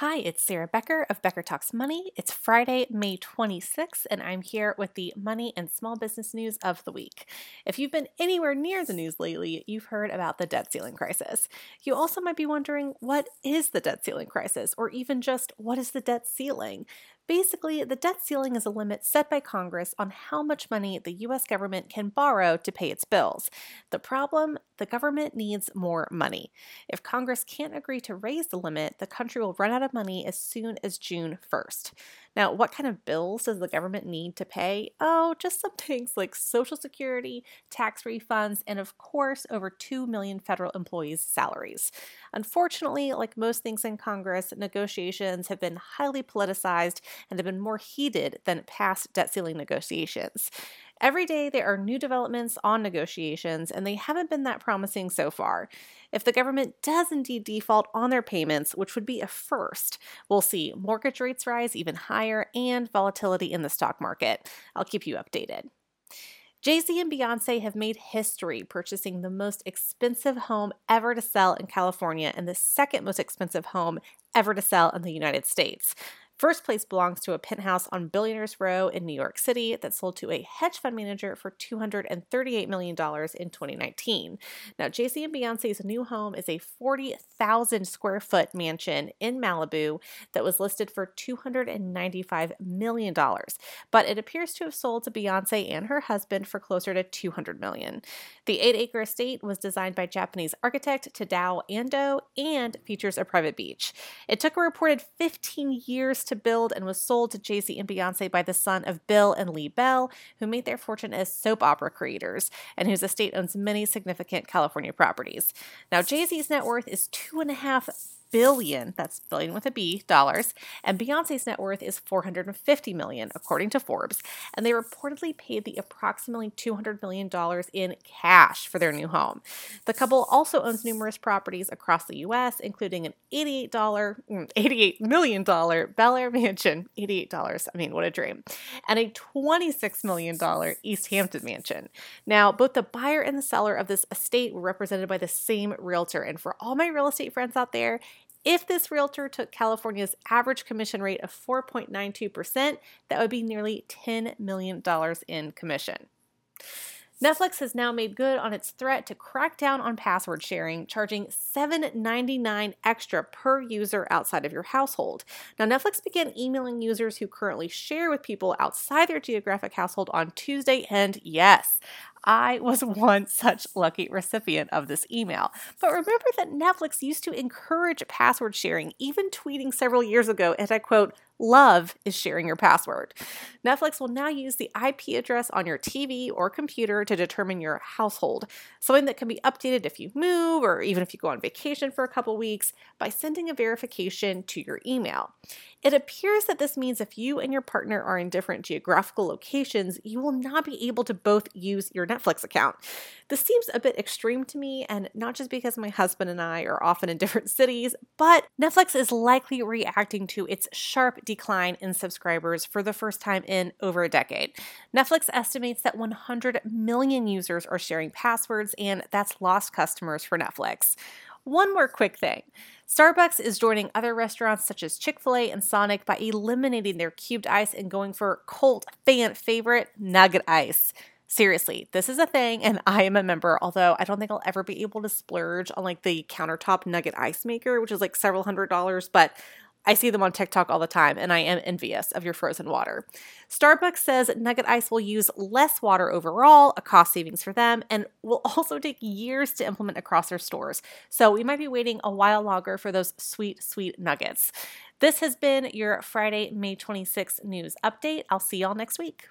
Hi, it's Sarah Becker of Becker Talks Money. It's Friday, May 26th, and I'm here with the money and small business news of the week. If you've been anywhere near the news lately, you've heard about the debt ceiling crisis. You also might be wondering what is the debt ceiling crisis, or even just what is the debt ceiling? Basically, the debt ceiling is a limit set by Congress on how much money the US government can borrow to pay its bills. The problem the government needs more money. If Congress can't agree to raise the limit, the country will run out of money as soon as June 1st. Now, what kind of bills does the government need to pay? Oh, just some things like Social Security, tax refunds, and of course, over 2 million federal employees' salaries. Unfortunately, like most things in Congress, negotiations have been highly politicized and have been more heated than past debt ceiling negotiations. Every day, there are new developments on negotiations, and they haven't been that promising so far. If the government does indeed default on their payments, which would be a first, we'll see mortgage rates rise even higher and volatility in the stock market. I'll keep you updated. Jay Z and Beyonce have made history purchasing the most expensive home ever to sell in California and the second most expensive home ever to sell in the United States. First place belongs to a penthouse on Billionaires Row in New York City that sold to a hedge fund manager for $238 million in 2019. Now, Jay Z and Beyonce's new home is a 40,000 square foot mansion in Malibu that was listed for $295 million, but it appears to have sold to Beyonce and her husband for closer to 200 million. The eight acre estate was designed by Japanese architect Tadao Ando and features a private beach. It took a reported 15 years to build and was sold to Jay Z and Beyonce by the son of Bill and Lee Bell, who made their fortune as soap opera creators and whose estate owns many significant California properties. Now, Jay Z's net worth is two and a half billion, that's billion with a B, dollars, and Beyonce's net worth is 450 million according to Forbes, and they reportedly paid the approximately 200 million dollars in cash for their new home. The couple also owns numerous properties across the US, including an 88 dollar mm, 88 million dollar Bel Air mansion, 88 dollars. I mean, what a dream. And a 26 million dollar East Hampton mansion. Now, both the buyer and the seller of this estate were represented by the same realtor, and for all my real estate friends out there, if this realtor took California's average commission rate of 4.92%, that would be nearly $10 million in commission. Netflix has now made good on its threat to crack down on password sharing, charging $7.99 extra per user outside of your household. Now, Netflix began emailing users who currently share with people outside their geographic household on Tuesday, and yes, I was one such lucky recipient of this email. But remember that Netflix used to encourage password sharing, even tweeting several years ago, and I quote, love is sharing your password. Netflix will now use the IP address on your TV or computer to determine your household, something that can be updated if you move or even if you go on vacation for a couple weeks by sending a verification to your email. It appears that this means if you and your partner are in different geographical locations, you will not be able to both use your Netflix account. This seems a bit extreme to me, and not just because my husband and I are often in different cities, but Netflix is likely reacting to its sharp decline in subscribers for the first time in over a decade. Netflix estimates that 100 million users are sharing passwords, and that's lost customers for Netflix. One more quick thing. Starbucks is joining other restaurants such as Chick fil A and Sonic by eliminating their cubed ice and going for cult fan favorite nugget ice. Seriously, this is a thing, and I am a member, although I don't think I'll ever be able to splurge on like the countertop nugget ice maker, which is like several hundred dollars, but I see them on TikTok all the time, and I am envious of your frozen water. Starbucks says Nugget Ice will use less water overall, a cost savings for them, and will also take years to implement across their stores. So we might be waiting a while longer for those sweet, sweet nuggets. This has been your Friday, May 26th news update. I'll see y'all next week.